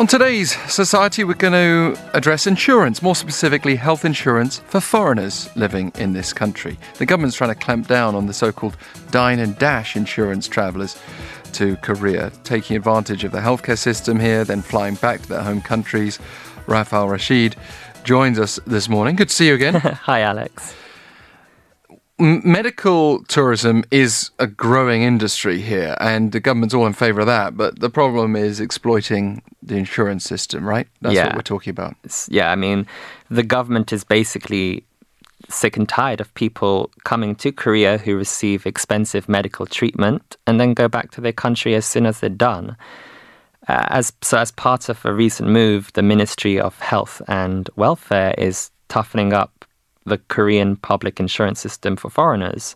On today's society, we're going to address insurance, more specifically, health insurance for foreigners living in this country. The government's trying to clamp down on the so called dine and dash insurance travellers to Korea, taking advantage of the healthcare system here, then flying back to their home countries. Raphael Rashid joins us this morning. Good to see you again. Hi, Alex. M- medical tourism is a growing industry here, and the government's all in favour of that. But the problem is exploiting the insurance system, right? That's Yeah. what we're talking about. S- Yeah, I mean, the government is basically sick and tired of people coming to Korea who receive expensive medical treatment and then go back to their country as soon as they're done. Uh, as so, as part of a recent move, the Ministry of Health and Welfare is toughening up the Korean public insurance system for foreigners.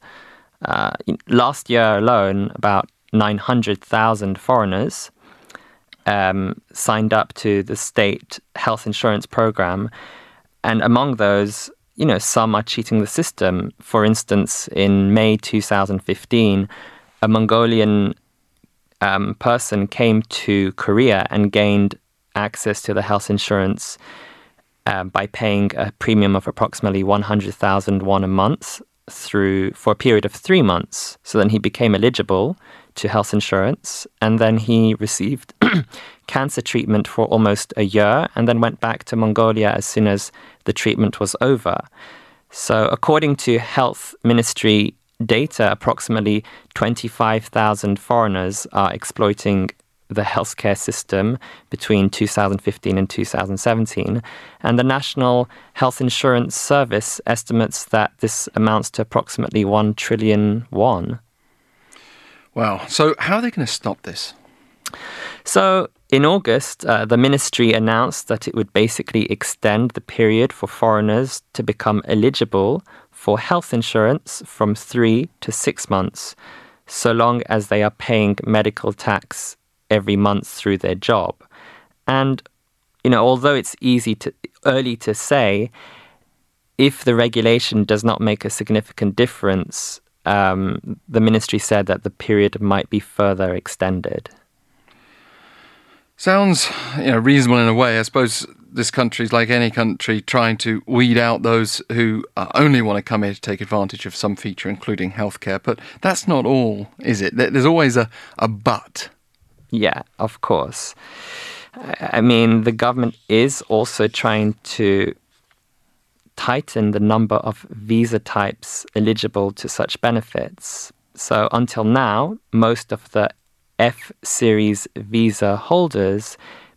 Uh, last year alone, about 900,000 foreigners um, signed up to the state health insurance program. And among those, you know, some are cheating the system. For instance, in May 2015, a Mongolian um, person came to Korea and gained access to the health insurance um, by paying a premium of approximately 100,000 won a month through for a period of three months. So then he became eligible to health insurance, and then he received cancer treatment for almost a year, and then went back to Mongolia as soon as the treatment was over. So, according to Health Ministry data, approximately 25,000 foreigners are exploiting the healthcare system between 2015 and 2017. And the National Health Insurance Service estimates that this amounts to approximately 1 trillion won. Wow. So, how are they going to stop this? So, in August, uh, the ministry announced that it would basically extend the period for foreigners to become eligible for health insurance from three to six months, so long as they are paying medical tax every month through their job. And, you know, although it's easy to early to say, if the regulation does not make a significant difference, um, the ministry said that the period might be further extended. Sounds you know reasonable in a way. I suppose this country's like any country trying to weed out those who uh, only want to come here to take advantage of some feature, including healthcare. But that's not all, is it? There's always a, a but. Yeah, of course. I I mean, the government is also trying to tighten the number of visa types eligible to such benefits. So until now, most of the F series visa holders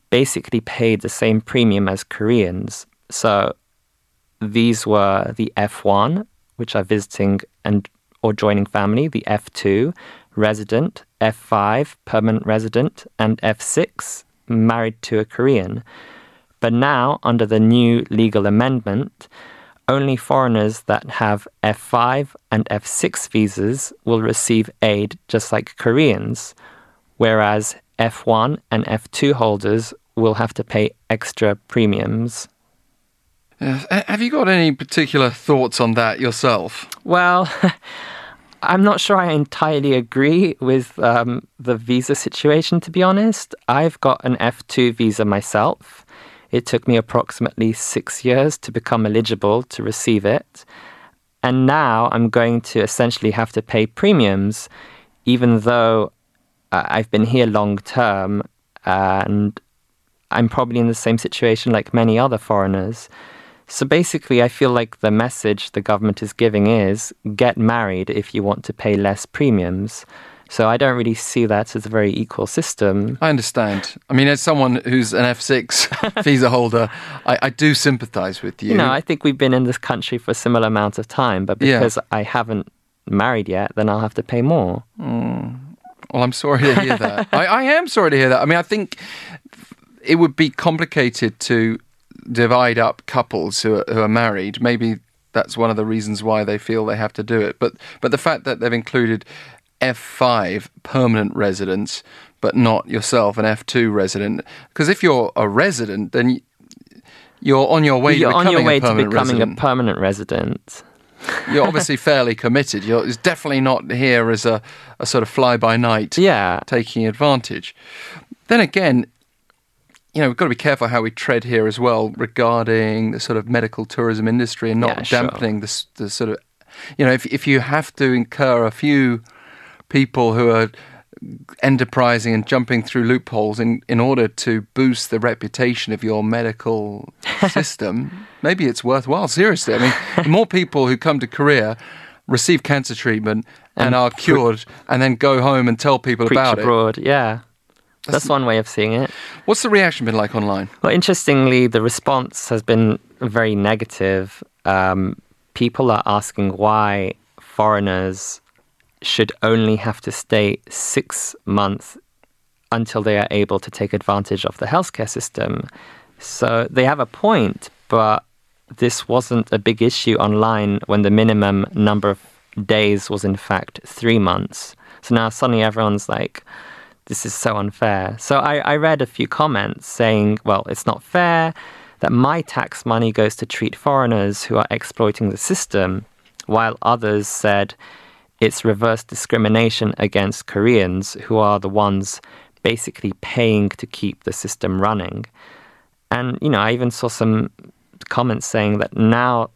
basically paid the same premium as Koreans. So these were the F1, which are visiting and or joining family, the F2, resident, F5, permanent resident, and F6, married to a Korean. But now, under the new legal amendment, only foreigners that have F5 and F6 visas will receive aid just like Koreans, whereas F1 and F2 holders will have to pay extra premiums. Uh, Have you got any particular thoughts on that yourself? Well, I'm not sure I entirely agree with um, the visa situation, to be honest. I've got an F2 visa myself. It took me approximately six years to become eligible to receive it. And now I'm going to essentially have to pay premiums, even though uh, I've been here long term and I'm probably in the same situation like many other foreigners. So basically, I feel like the message the government is giving is get married if you want to pay less premiums. So I don't really see that as a very equal system. I understand. I mean, as someone who's an F6 visa holder, I, I do sympathise with you. You know, I think we've been in this country for a similar amount of time, but Yeah. because I haven't married yet, then I'll have to pay more. Well, I'm sorry to hear that. I, I am sorry to hear that. I mean, I think it would be complicated to divide up couples who are, who are married. Maybe that's one of the reasons why they feel they have to do it. But but the fact that they've included F5 permanent residents but not yourself, an F2 resident. Because if you're a resident, then you're on your way You're to becoming way a to becoming a permanent resident. You're obviously fairly committed. You're it's definitely not here as a, a sort of fly by night Yeah. taking advantage. Then again, you know, we've got to be careful how we tread here as well regarding the sort of medical tourism industry and not Yeah, sure. dampening the, the sort of, you know, if, if you have to incur a few people who are enterprising and jumping through loopholes in, in order to boost the reputation of your medical system, maybe it's worthwhile. Seriously. I mean, the more people who come to Korea receive cancer treatment and, And are cured and then go home and tell people about it. abroad. Yeah. That's one way of seeing it. What's the reaction been like online? Well, interestingly, the response has been very negative. Um, people are asking why foreigners should only have to stay six months until they are able to take advantage of the healthcare system. So they have a point, but this wasn't a big issue online when the minimum number of days was in fact three months. So now suddenly everyone's like, this is so unfair. So I, I read a few comments saying, well, it's not fair that my tax money goes to treat foreigners who are exploiting the system, while others said it's reverse discrimination against Koreans who are the ones basically paying to keep the system running. And, you know, I even saw some comments saying that now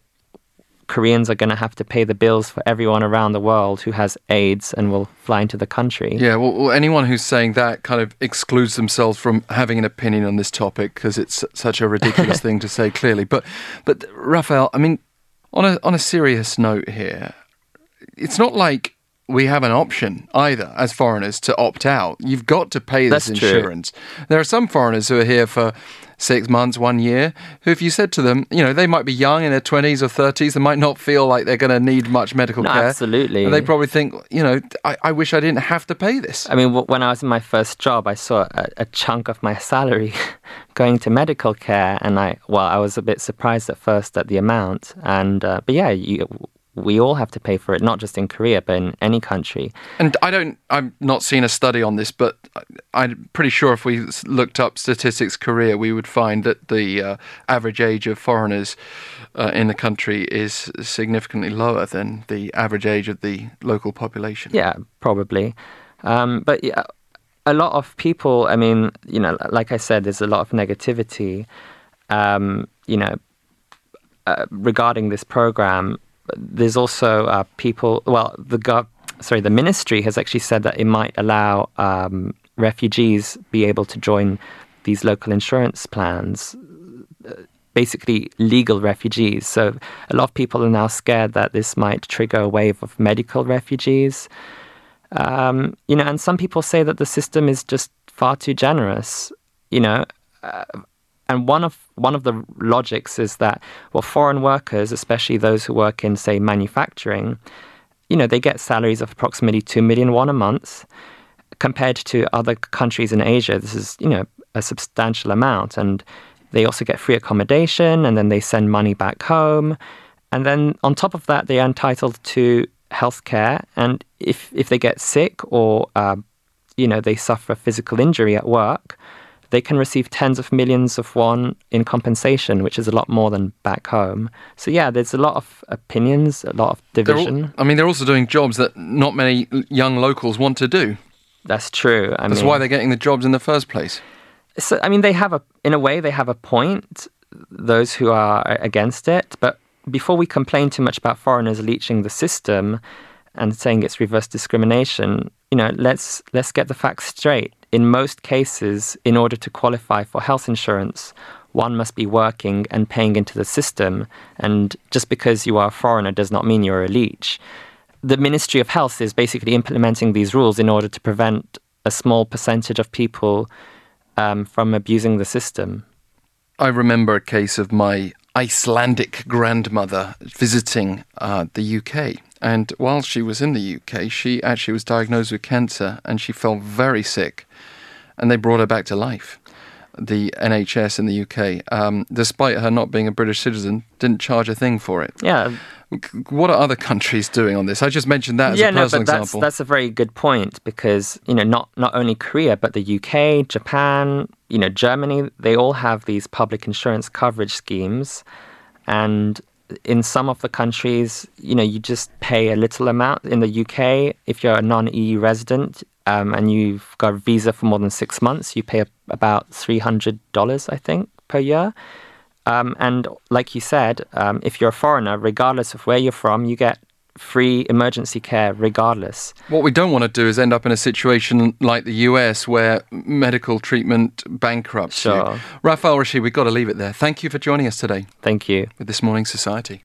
Koreans are going to have to pay the bills for everyone around the world who has AIDS and will fly into the country. Yeah, well, well, anyone who's saying that kind of excludes themselves from having an opinion on this topic because it's such a ridiculous thing to say clearly. But, but Raphael, I mean, on a on a serious note here, it's not like we have an option either as foreigners to opt out. You've got to pay this That's true. insurance. There are some foreigners who are here for six months, one year, who, if you said to them, you know, they might be young in their 20s or 30s, they might not feel like they're going to need much medical No, care. absolutely. And they probably think, you know, I, I wish I didn't have to pay this. I mean, when I was in my first job, I saw a, a chunk of my salary going to medical care, and I well, I was a bit surprised at first at the amount. And uh, but yeah, you, we all have to pay for it, not just in Korea, but in any country. And I don't, I've not seen a study on this, but I'm pretty sure if we looked up statistics Korea, we would find that the uh, average age of foreigners uh, in the country is significantly lower than the average age of the local population. Yeah, probably. Um, but yeah, a lot of people, I mean, you know, like I said, there's a lot of negativity, um, you know, uh, regarding this program. There's also uh, people, well, the gov- sorry, the ministry has actually said that it might allow um, refugees be able to join these local insurance plans basically legal refugees. So a lot of people are now scared that this might trigger a wave of medical refugees. Um, you know, and some people say that the system is just far too generous. You know, uh, and one of one of the logics is that well, foreign workers, especially those who work in say manufacturing, you know, they get salaries of approximately two million won a month. Compared to other countries in Asia, this is you know a substantial amount, and they also get free accommodation, and then they send money back home, and then on top of that, they are entitled to health care, and if if they get sick or uh, you know they suffer physical injury at work, they can receive tens of millions of won in compensation, which is a lot more than back home. So yeah, there's a lot of opinions, a lot of They're all- division. I mean, they're also doing jobs that not many young locals want to do. That's true. I That's mean, why they're getting the jobs in the first place. so I mean, they have a in a way they have a point. Those who are against it, but before we complain too much about foreigners leeching the system and saying it's reverse discrimination, you know, let's let's get the facts straight. In most cases, in order to qualify for health insurance, one must be working and paying into the system. And just because you are a foreigner does not mean you're a leech. The Ministry of Health is basically implementing these rules in order to prevent a small percentage of people um, from abusing the system. I remember a case of my Icelandic grandmother visiting uh, the UK. And while she was in the UK, she actually was diagnosed with cancer and she fell very sick. And they brought her back to life. The NHS in the UK, um, despite her not being a British citizen, didn't charge a thing for it. Yeah, What are other countries doing on this? I just mentioned that as yeah, a no, but that's example. that's a very good point because you know not not only Korea but the UK, Japan, you know Germany, they all have these public insurance coverage schemes, and in some of the countries, you know, you just pay a little amount. In the UK, if you're a non-EU resident um, and you've got a visa for more than six months, you pay about three hundred dollars, I think, per year. Um, and like you said, um, if you're a foreigner, regardless of where you're from, you get free emergency care regardless. What we don't want to do is end up in a situation like the US where medical treatment bankrupts Sure. you. Raphael Rashid, we've got to leave it there. Thank you for joining us today Thank you. with This Morning Society.